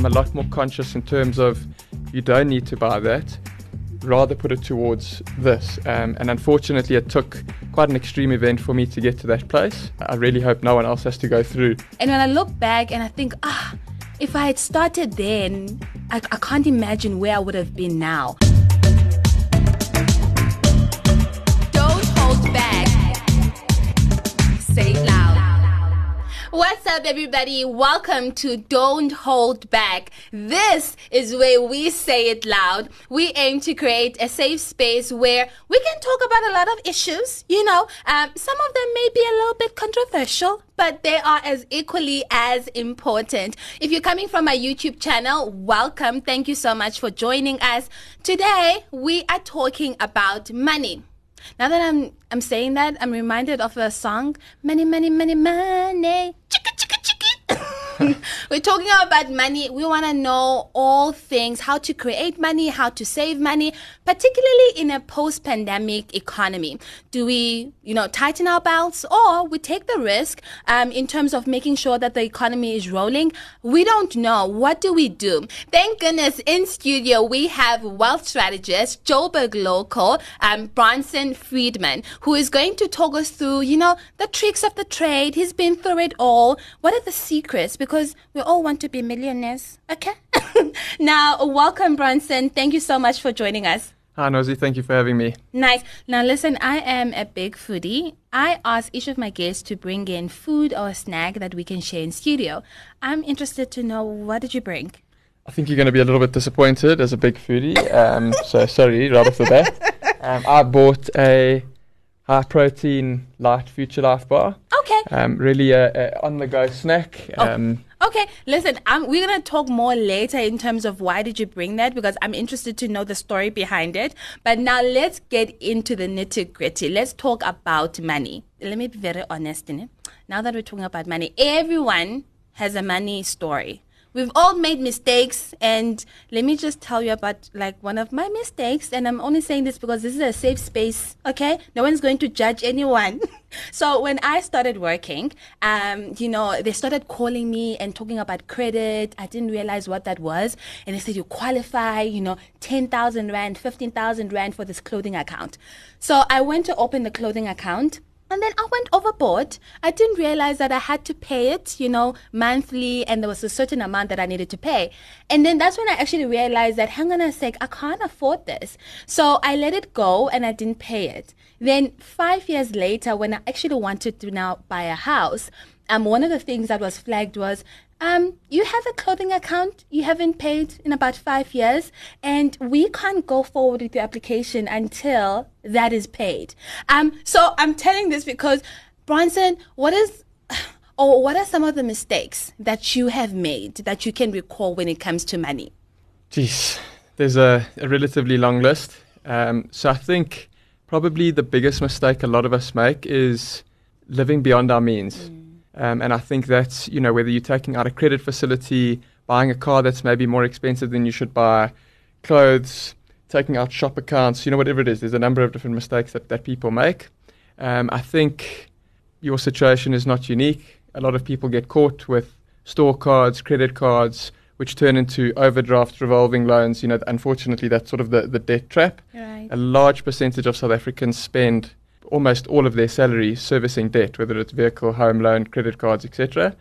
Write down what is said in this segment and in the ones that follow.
I'm a lot more conscious in terms of you don't need to buy that. Rather put it towards this. Um, and unfortunately, it took quite an extreme event for me to get to that place. I really hope no one else has to go through. And when I look back and I think, ah, if I had started then, I, I can't imagine where I would have been now. What's up, everybody? Welcome to Don't Hold Back. This is where we say it loud. We aim to create a safe space where we can talk about a lot of issues. You know, um, some of them may be a little bit controversial, but they are as equally as important. If you're coming from my YouTube channel, welcome. Thank you so much for joining us. Today, we are talking about money. Now that I'm I'm saying that, I'm reminded of a song, many, many, many, Money. Chicka, chicka, chicka. We're talking about money. We want to know all things, how to create money, how to save money, particularly in a post-pandemic economy. Do we, you know, tighten our belts or we take the risk um, in terms of making sure that the economy is rolling? We don't know. What do we do? Thank goodness in studio we have wealth strategist Joburg local um, Bronson Friedman, who is going to talk us through, you know, the tricks of the trade. He's been through it all. What are the secrets? Because we all want to be millionaires. Okay. now, welcome, Bronson. Thank you so much for joining us. Hi, Nosy. Thank you for having me. Nice. Now, listen, I am a big foodie. I ask each of my guests to bring in food or a snack that we can share in studio. I'm interested to know what did you bring? I think you're going to be a little bit disappointed as a big foodie. Um, so sorry, right off the bat. Um, I bought a high protein light future life bar. Okay. Um, really a, a on the go snack. Oh. Um, Okay, listen, I'm, we're going to talk more later in terms of why did you bring that because I'm interested to know the story behind it. But now let's get into the nitty gritty. Let's talk about money. Let me be very honest in it. Now that we're talking about money, everyone has a money story. We've all made mistakes, and let me just tell you about like one of my mistakes. And I'm only saying this because this is a safe space, okay? No one's going to judge anyone. so when I started working, um, you know, they started calling me and talking about credit. I didn't realize what that was, and they said you qualify, you know, ten thousand rand, fifteen thousand rand for this clothing account. So I went to open the clothing account. And then I went overboard. I didn't realize that I had to pay it, you know, monthly, and there was a certain amount that I needed to pay. And then that's when I actually realized that, hang on a sec, I can't afford this. So I let it go and I didn't pay it. Then five years later, when I actually wanted to now buy a house, um, one of the things that was flagged was, um, you have a clothing account you haven't paid in about five years, and we can't go forward with your application until that is paid. Um, so I'm telling this because, Bronson, what is, or what are some of the mistakes that you have made that you can recall when it comes to money? Geez, there's a, a relatively long list. Um, so I think probably the biggest mistake a lot of us make is living beyond our means. Um, and I think that's, you know, whether you're taking out a credit facility, buying a car that's maybe more expensive than you should buy, clothes, taking out shop accounts, you know, whatever it is, there's a number of different mistakes that, that people make. Um, I think your situation is not unique. A lot of people get caught with store cards, credit cards, which turn into overdraft revolving loans. You know, unfortunately, that's sort of the, the debt trap. Right. A large percentage of South Africans spend almost all of their salary servicing debt, whether it's vehicle, home loan, credit cards, etc.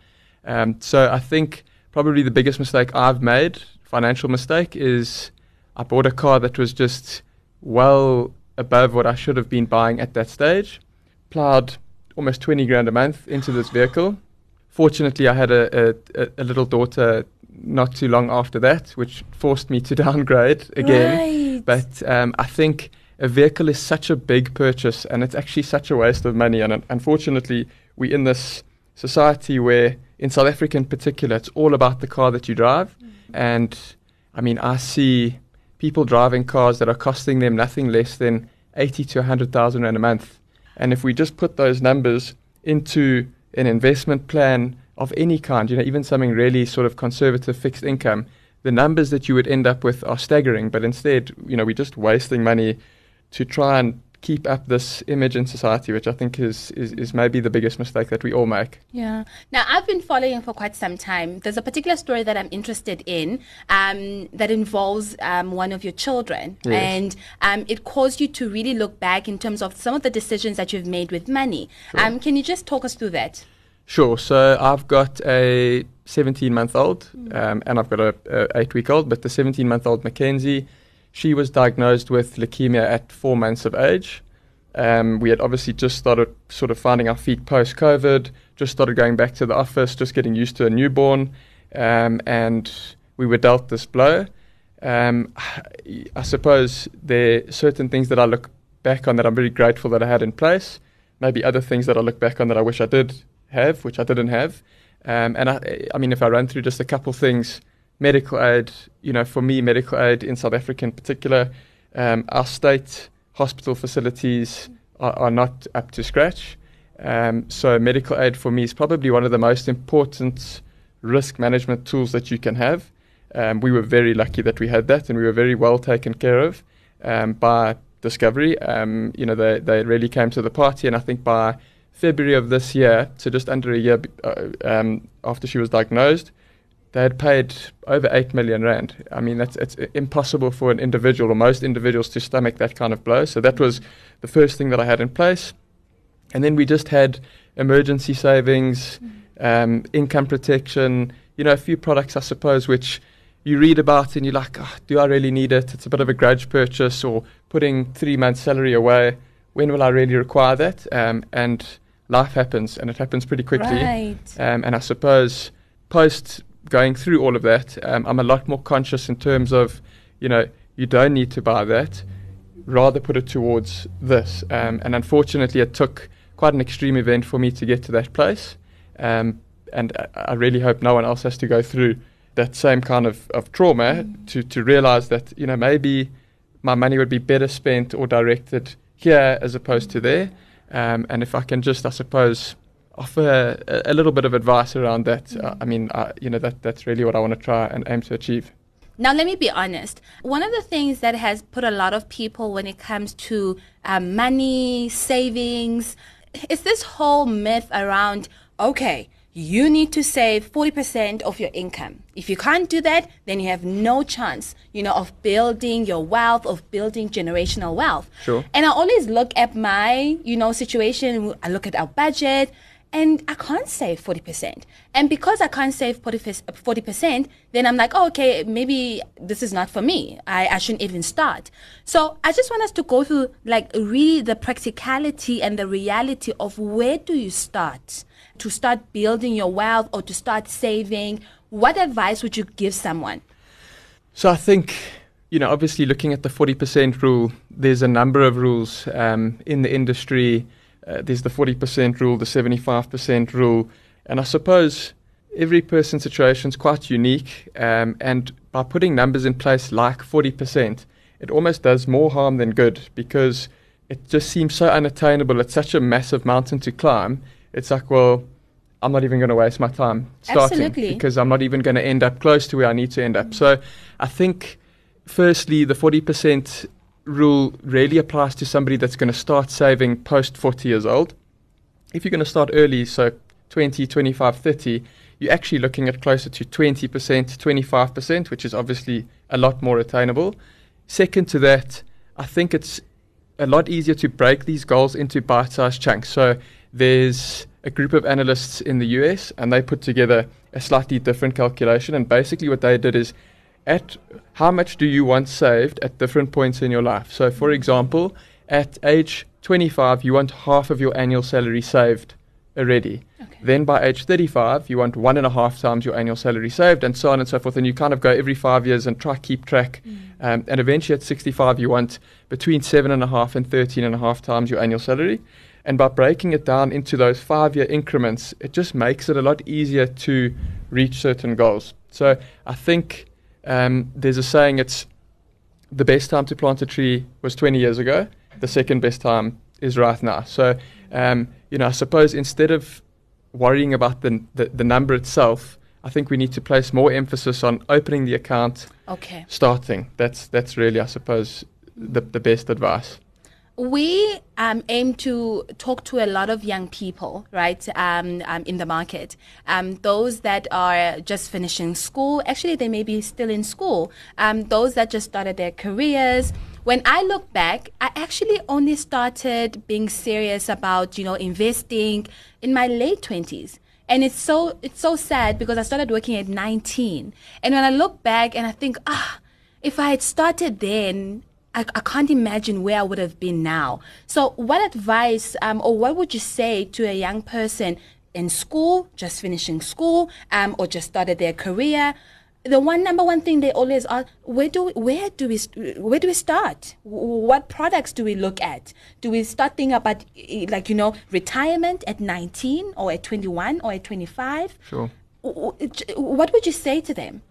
Um, so I think probably the biggest mistake I've made, financial mistake, is I bought a car that was just well above what I should have been buying at that stage. Plowed almost 20 grand a month into this vehicle. Fortunately, I had a, a, a little daughter not too long after that, which forced me to downgrade again. Right. But um, I think a vehicle is such a big purchase and it's actually such a waste of money. And un- unfortunately, we're in this society where, in South Africa in particular, it's all about the car that you drive. Mm-hmm. And I mean, I see people driving cars that are costing them nothing less than 80 to 100,000 Rand a month. And if we just put those numbers into an investment plan of any kind, you know, even something really sort of conservative fixed income, the numbers that you would end up with are staggering. But instead, you know, we're just wasting money to try and keep up this image in society, which I think is, is, is maybe the biggest mistake that we all make. Yeah. Now, I've been following for quite some time. There's a particular story that I'm interested in um, that involves um, one of your children. Yes. And um, it caused you to really look back in terms of some of the decisions that you've made with money. Um, can you just talk us through that? Sure. So I've got a 17 month old um, and I've got a, a 8 week old, but the 17 month old Mackenzie, she was diagnosed with leukemia at four months of age. Um, we had obviously just started sort of finding our feet post COVID, just started going back to the office, just getting used to a newborn, um, and we were dealt this blow. Um, I suppose there are certain things that I look back on that I'm very grateful that I had in place. Maybe other things that I look back on that I wish I did have, which I didn't have. Um, and I, I mean, if I run through just a couple things, medical aid, you know, for me, medical aid in South Africa in particular, um, our state hospital facilities are, are not up to scratch. Um, so medical aid for me is probably one of the most important risk management tools that you can have. Um, we were very lucky that we had that, and we were very well taken care of um, by Discovery. Um, you know, they they really came to the party, and I think by February of this year, so just under a year uh, um, after she was diagnosed, they had paid over eight million rand. I mean, that's it's impossible for an individual or most individuals to stomach that kind of blow. So that was the first thing that I had in place, and then we just had emergency savings, um, income protection. You know, a few products, I suppose, which you read about and you're like, oh, do I really need it? It's a bit of a grudge purchase, or putting three months' salary away. When will I really require that? Um, and life happens, and it happens pretty quickly. Right. Um, and I suppose post going through all of that, um, I'm a lot more conscious in terms of, you know, you don't need to buy that. Rather put it towards this. Um, and unfortunately, it took quite an extreme event for me to get to that place. Um, and I, I really hope no one else has to go through that same kind of, of trauma to, to realize that, you know, maybe my money would be better spent or directed here as opposed to there. Um, and if I can just, I suppose, offer a, a little bit of advice around that, uh, I mean, uh, you know, that, that's really what I want to try and aim to achieve. Now, let me be honest. One of the things that has put a lot of people when it comes to um, money, savings, is this whole myth around, okay, you need to save 40% of your income. If you can't do that, then you have no chance, you know, of building your wealth, of building generational wealth. Sure. And I always look at my, you know, situation. I look at our budget and I can't save 40%. And because I can't save 40%, then I'm like, oh, okay, maybe this is not for me. I, I shouldn't even start. So I just want us to go through like really the practicality and the reality of where do you start to start building your wealth or to start saving. What advice would you give someone? So I think, you know, obviously looking at the 40% rule, there's a number of rules um, in the industry. Uh, there's the 40% rule, the 75% rule. And I suppose every person's situation is quite unique. Um, and by putting numbers in place like 40%, it almost does more harm than good because it just seems so unattainable. It's such a massive mountain to climb. It's like, well, I'm not even going to waste my time starting Absolutely. because I'm not even going to end up close to where I need to end up. So I think, firstly, the 40% rule really applies to somebody that's going to start saving post 40 years old. If you're going to start early, so 20, 25, 30, you're actually looking at closer to 20%, 25%, which is obviously a lot more attainable. Second to that, I think it's a lot easier to break these goals into bite sized chunks. So there's a group of analysts in the US and they put together a slightly different calculation. And basically, what they did is at how much do you want saved at different points in your life. So, for example, at age 25, you want half of your annual salary saved already. Okay. Then by age 35, you want one and a half times your annual salary saved, and so on and so forth. And you kind of go every five years and try keep track. Um, and eventually at 65, you want between seven and a half and 13 and a half times your annual salary. And by breaking it down into those five year increments, it just makes it a lot easier to reach certain goals. So I think um, there's a saying it's the best time to plant a tree was 20 years ago. The second best time is right now. So, um, you know, I suppose instead of worrying about the, the, the number itself, I think we need to place more emphasis on opening the account, Okay. starting. That's that's really, I suppose, the, the best advice. We um, aim to talk to a lot of young people, right, um, um, in the market. Um, those that are just finishing school, actually, they may be still in school. Um, those that just started their careers. When I look back, I actually only started being serious about, you know, investing in my late 20s. And it's so it's so sad because I started working at 19. And when I look back and I think, ah, if I had started then, I, I, can't imagine where I would have been now. So, what advice um, or what would you say to a young person in school, just finishing school, um, or just started their career? The one number one thing they always ask: Where do we, where do we where do we start? What products do we look at? Do we start thinking about like you know retirement at nineteen or at twenty one or at twenty five? Sure. What would you say to them?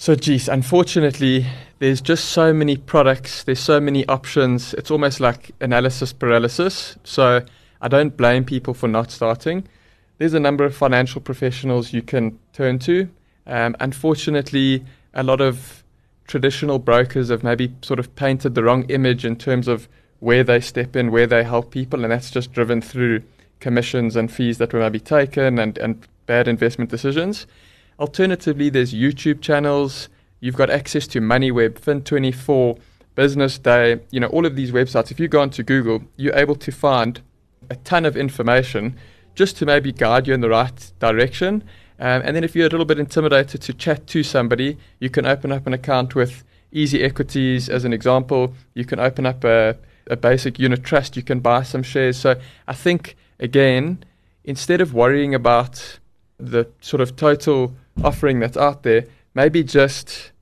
So, geez, unfortunately, there's just so many products, there's so many options. It's almost like analysis paralysis. So, I don't blame people for not starting. There's a number of financial professionals you can turn to. Um, unfortunately, a lot of traditional brokers have maybe sort of painted the wrong image in terms of where they step in, where they help people, and that's just driven through commissions and fees that were maybe taken and, and bad investment decisions. Alternatively, there's YouTube channels. You've got access to MoneyWeb, Fin24, Business Day, you know, all of these websites. If you go onto Google, you're able to find a ton of information just to maybe guide you in the right direction. Um, and then if you're a little bit intimidated to chat to somebody, you can open up an account with Easy Equities as an example. You can open up a, a basic unit trust. You can buy some shares. So I think, again, instead of worrying about the sort of total offering that's out there, maybe just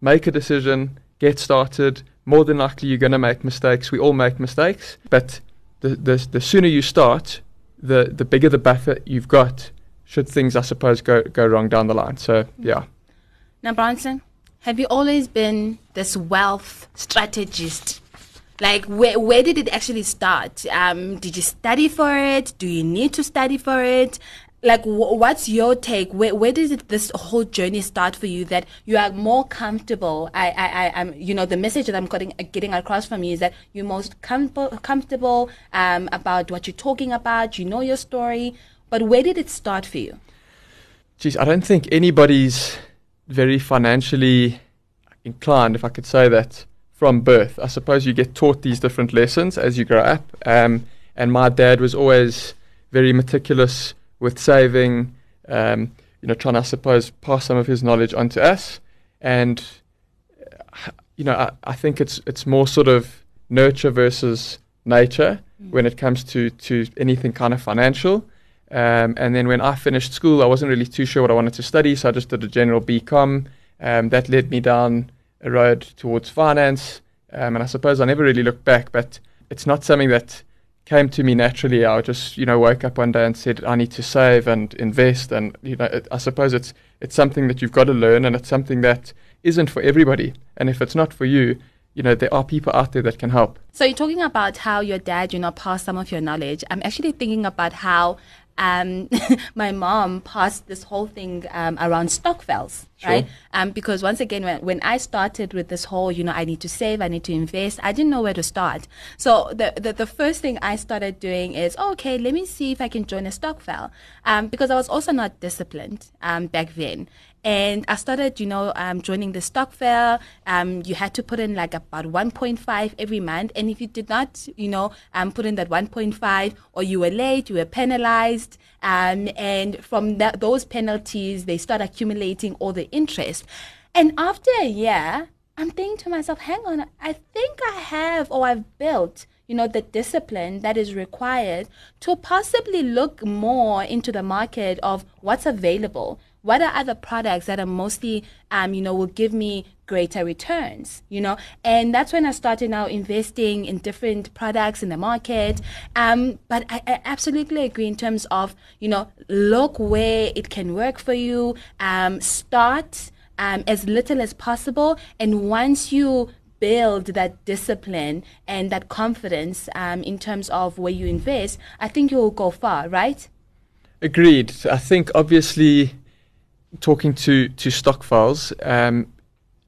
make a decision, get started. More than likely, you're going to make mistakes. We all make mistakes, but the, the, the sooner you start, the, the bigger the buffer you've got should things, I suppose, go, go wrong down the line. So, yeah. Now, Bronson, have you always been this wealth strategist? Like, where, where did it actually start? Um, did you study for it? Do you need to study for it? Like what's your take? Where, where it, this whole journey start for you that you are more comfortable i i, I am you know the message that i'm getting getting across from you is that you're most com- comfortable um, about what you're talking about you know your story but where did it start for you? Geez i don't think anybody's very financially inclined if i could say that from birth. I suppose you get taught these different lessons as you grow up. Um, and my dad was always very meticulous with saving, um, you know, trying to, I suppose, pass some of his knowledge onto us. And, you know, I, I think it's it's more sort of nurture versus nature mm. when it comes to, to anything kind of financial. Um, and then when I finished school, I wasn't really too sure what I wanted to study, so I just did a general BCom. Um, that led me down a road towards finance, um, and I suppose I never really looked back. But it's not something that came to me naturally. I just, you know, woke up one day and said, I need to save and invest. And, you know, it, I suppose it's, it's something that you've got to learn and it's something that isn't for everybody. And if it's not for you, you know, there are people out there that can help. So you're talking about how your dad, you know, passed some of your knowledge. I'm actually thinking about how um, my mom passed this whole thing um, around stokvels, sure. right? Um, because once again, when, when I started with this whole, you know, I need to save, I need to invest, I didn't know where to start. So the the, the first thing I started doing is, oh, okay, let me see if I can join a stokvel, um, because I was also not disciplined um, back then. And I started, you know, um, joining the stokvel. Um, you had to put in like about 1.5 every month. And if you did not, you know, um, put in that 1.5 or you were late, you were penalized. Um, and from that, those penalties, they start accumulating all the interest. And after a year, I'm thinking to myself, hang on, I think I have or I've built you know, the discipline that is required to possibly look more into the market of what's available, what are other products that are mostly um, you know will give me greater returns you know? And that's when i started now investing in different products in the market. Um, but I, I, absolutely agree in terms of you know look where it can work for you um, start um, as little as possible. And once you build that discipline and that confidence um, in terms of where you invest i think you will go far right? Agreed. I think obviously talking to to stokvels, um,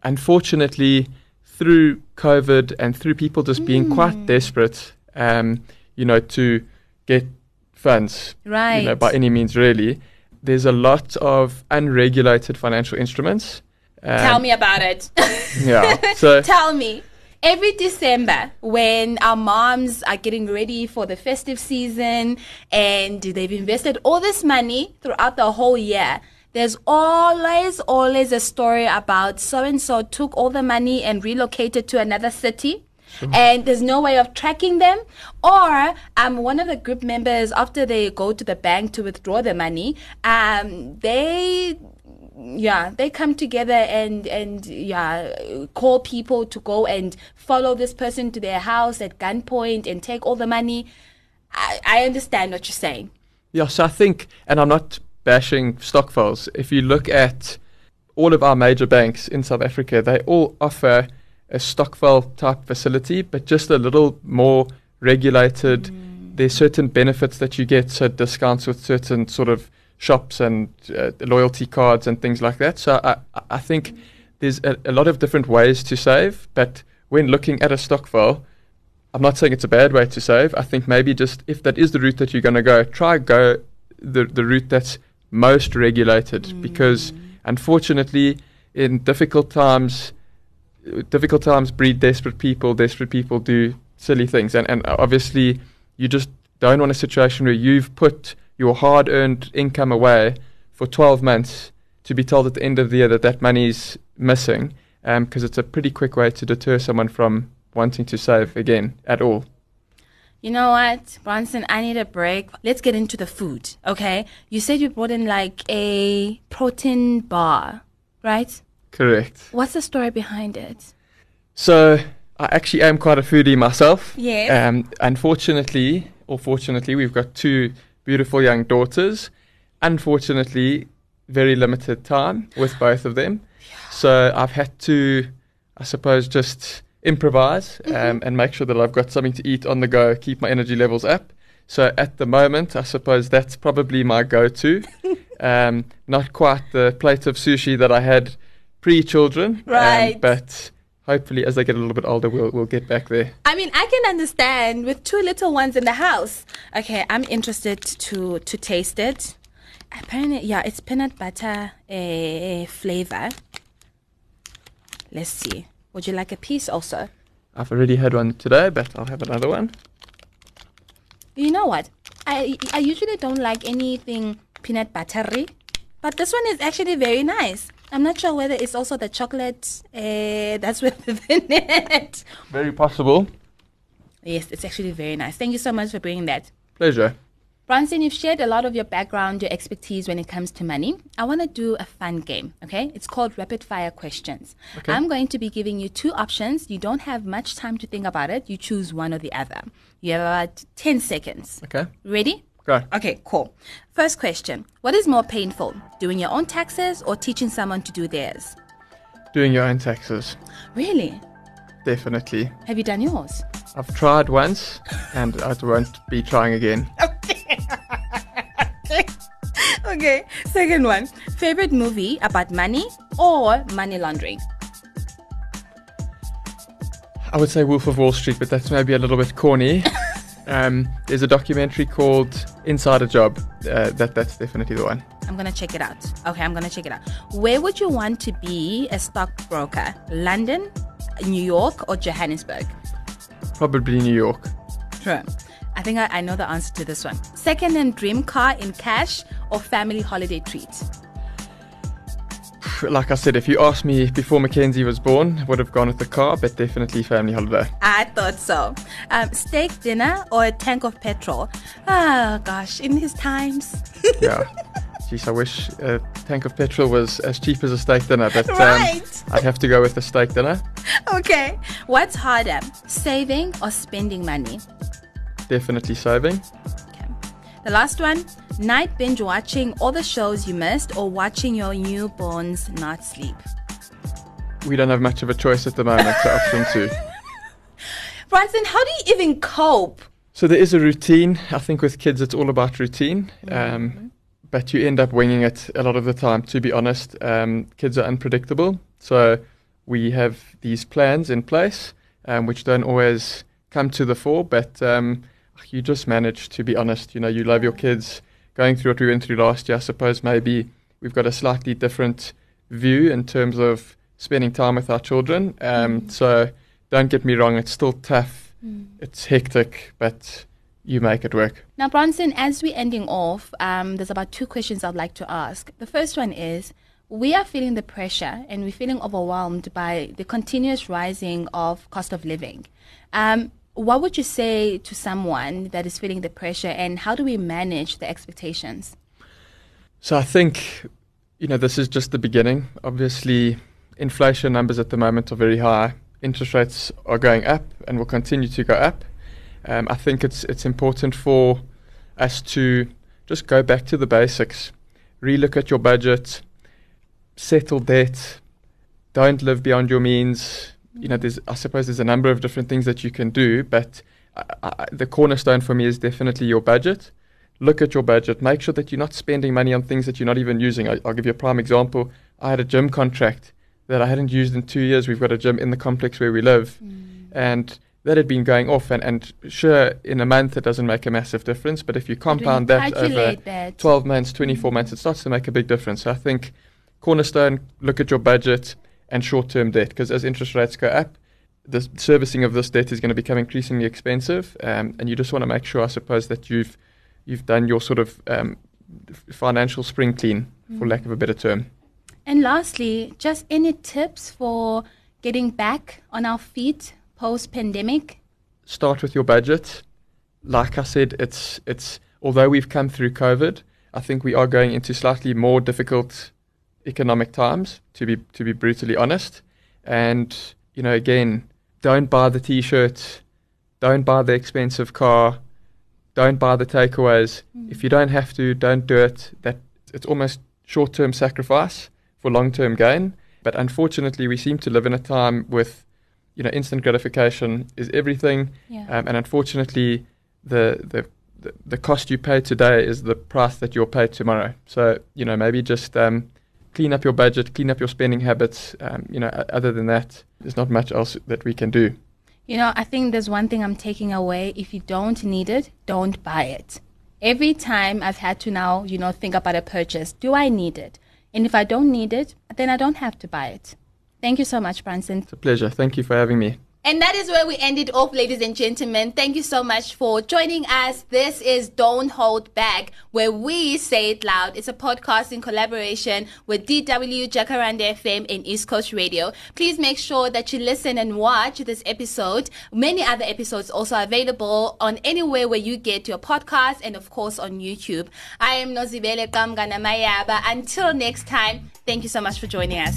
unfortunately, through COVID and through people just being mm. quite desperate, um, you know, to get funds, Right. you know, by any means really. There's a lot of unregulated financial instruments. Um, Tell me about it. Yeah. So Tell me. Every December, when our moms are getting ready for the festive season and they've invested all this money throughout the whole year, there's always, always a story about so and so took all the money and relocated to another city. And there's no way of tracking them. Or um, one of the group members, after they go to the bank to withdraw the money, um, they yeah they come together and and yeah call people to go and follow this person to their house at gunpoint and take all the money i, I understand what you're saying Yeah, so I think, and I'm not bashing stokvels. If you look at all of our major banks in South Africa, they all offer a stokvel type facility, but just a little more regulated. There's certain benefits that you get, so discounts with certain sort of shops and uh, loyalty cards and things like that. So I, I- I think there's a, a lot of different ways to save, but when looking at a stokvel, I'm not saying it's a bad way to save. I think maybe just if that is the route that you're going to go, try go the the route that's most regulated mm. because unfortunately in difficult times difficult times breed desperate people, desperate people do silly things and and obviously you just don't want a situation where you've put your hard-earned income away for 12 months to be told at the end of the year that that money's missing um, because it's a pretty quick way to deter someone from wanting to save again at all. You know what bronson i need a break let's get into the food okay you said you brought in like a protein bar right Correct. what's the story behind it So I actually am quite a foodie myself. Yes. Um, unfortunately, or fortunately, we've got two beautiful young daughters. Unfortunately, very limited time with both of them. Yeah. So I've had to, I suppose, just improvise um, and make sure that I've got something to eat on the go, keep my energy levels up. So at the moment, I suppose that's probably my go-to. um, not quite the plate of sushi that I had pre-children, um, but hopefully, as they get a little bit older, we'll we'll get back there. I mean, I can understand with two little ones in the house. Okay, I'm interested to to taste it. Apparently, yeah, it's peanut butter uh, flavor. Let's see. Would you like a piece also? I've already had one today, but I'll have another one. You know what? I I usually don't like anything peanut buttery, but this one is actually very nice. I'm not sure whether it's also the chocolate uh, that's within it. Very possible. Yes, it's actually very nice. Thank you so much for bringing that. Pleasure. Bronson, you've shared a lot of your background, your expertise when it comes to money. I want to do a fun game, okay? It's called rapid fire questions. Okay. I'm going to be giving you two options. You don't have much time to think about it. You choose one or the other. You have about 10 seconds. Okay. Ready? Go. Okay, cool. First question What is more painful, doing your own taxes or teaching someone to do theirs? Doing your own taxes. Really? Definitely. Have you done yours? I've tried once, and I won't be trying again. Okay, second one. Favorite movie about money or money laundering? I would say Wolf of Wall Street, but that's maybe a little bit corny. um, there's a documentary called Insider Job. Uh, that that's definitely the one. I'm gonna check it out. Okay, I'm gonna check it out. Where would you want to be a stockbroker? London, New York, or Johannesburg? Probably New York. Sure. I think I, I know the answer to this one. Second hand dream car in cash or family holiday treat? Like I said, if you asked me before Mackenzie was born, I would have gone with the car, but definitely family holiday. I thought so. Um, steak dinner or a tank of petrol? Oh gosh, in these times. Yeah. Jeez, I wish a tank of petrol was as cheap as a steak dinner, but um, Right. I'd have to go with the steak dinner. okay. What's harder, saving or spending money? Definitely saving. Okay. The last one night binge watching all the shows you missed or watching your newborns not sleep. We don't have much of a choice at the moment, so option two. Bronson, how do you even cope? So there is a routine. I think with kids, it's all about routine. Um, but you end up winging it a lot of the time, to be honest. Um, kids are unpredictable. So we have these plans in place, um, which don't always come to the fore, but um, you just manage to be honest. You know, you love your kids. Going through what we went through last year, I suppose maybe we've got a slightly different view in terms of spending time with our children. Um, mm. So don't get me wrong, it's still tough. Mm. It's hectic, but you make it work. Now, Bronson, as we're ending off, um, there's about two questions I'd like to ask. The first one is we are feeling the pressure and we're feeling overwhelmed by the continuous rising of cost of living. Um, what would you say to someone that is feeling the pressure and how do we manage the expectations? So I think, you know, this is just the beginning. Obviously, inflation numbers at the moment are very high. Interest rates are going up and will continue to go up. Um, I think it's it's important for us to just go back to the basics, relook at your budget, settle debt, don't live beyond your means. You know, there's I suppose there's a number of different things that you can do, but I, I, the cornerstone for me is definitely your budget. Look at your budget. Make sure that you're not spending money on things that you're not even using. I, will give you a prime example. I had a gym contract that I hadn't used in two years. We've got a gym in the complex where we live, mm. and that had been going off. And, and sure, in a month it doesn't make a massive difference, but if you compound that over that. 12 months, 24 mm. months, it starts to make a big difference. So I think cornerstone, look at your budget and short-term debt, because as interest rates go up, the servicing of this debt is going to become increasingly expensive, um, and you just want to make sure, I suppose, that you've you've done your sort of um, financial spring clean, mm. for lack of a better term. And lastly, just any tips for getting back on our feet post pandemic? Start with your budget. Like I said, it's it's although we've come through COVID, I think we are going into slightly more difficult economic times, to be to be brutally honest. And you know, again, don't buy the t-shirt, don't buy the expensive car, don't buy the takeaways. Mm. If you don't have to, don't do it. That it's almost short-term sacrifice for long-term gain. But unfortunately, we seem to live in a time with, you know, instant gratification is everything, yeah. um, and unfortunately, the, the the the cost you pay today is the price that you'll pay tomorrow. So you know, maybe just um, clean up your budget, clean up your spending habits. Um, you know, other than that, there's not much else that we can do. You know, I think there's one thing I'm taking away. If you don't need it, don't buy it. Every time I've had to now, you know, think about a purchase, do I need it? And if I don't need it, then I don't have to buy it. Thank you so much, Bronson. It's a pleasure. Thank you for having me. And that is where we ended off, ladies and gentlemen. Thank you so much for joining us. This is Don't Hold Back, where we say it loud. It's a podcast in collaboration with DW Jacaranda FM and East Coast Radio. Please make sure that you listen and watch this episode. Many other episodes also available on anywhere where you get your podcast and of course on YouTube. I am Nozibele Qamngana Mayaba. Until next time, thank you so much for joining us.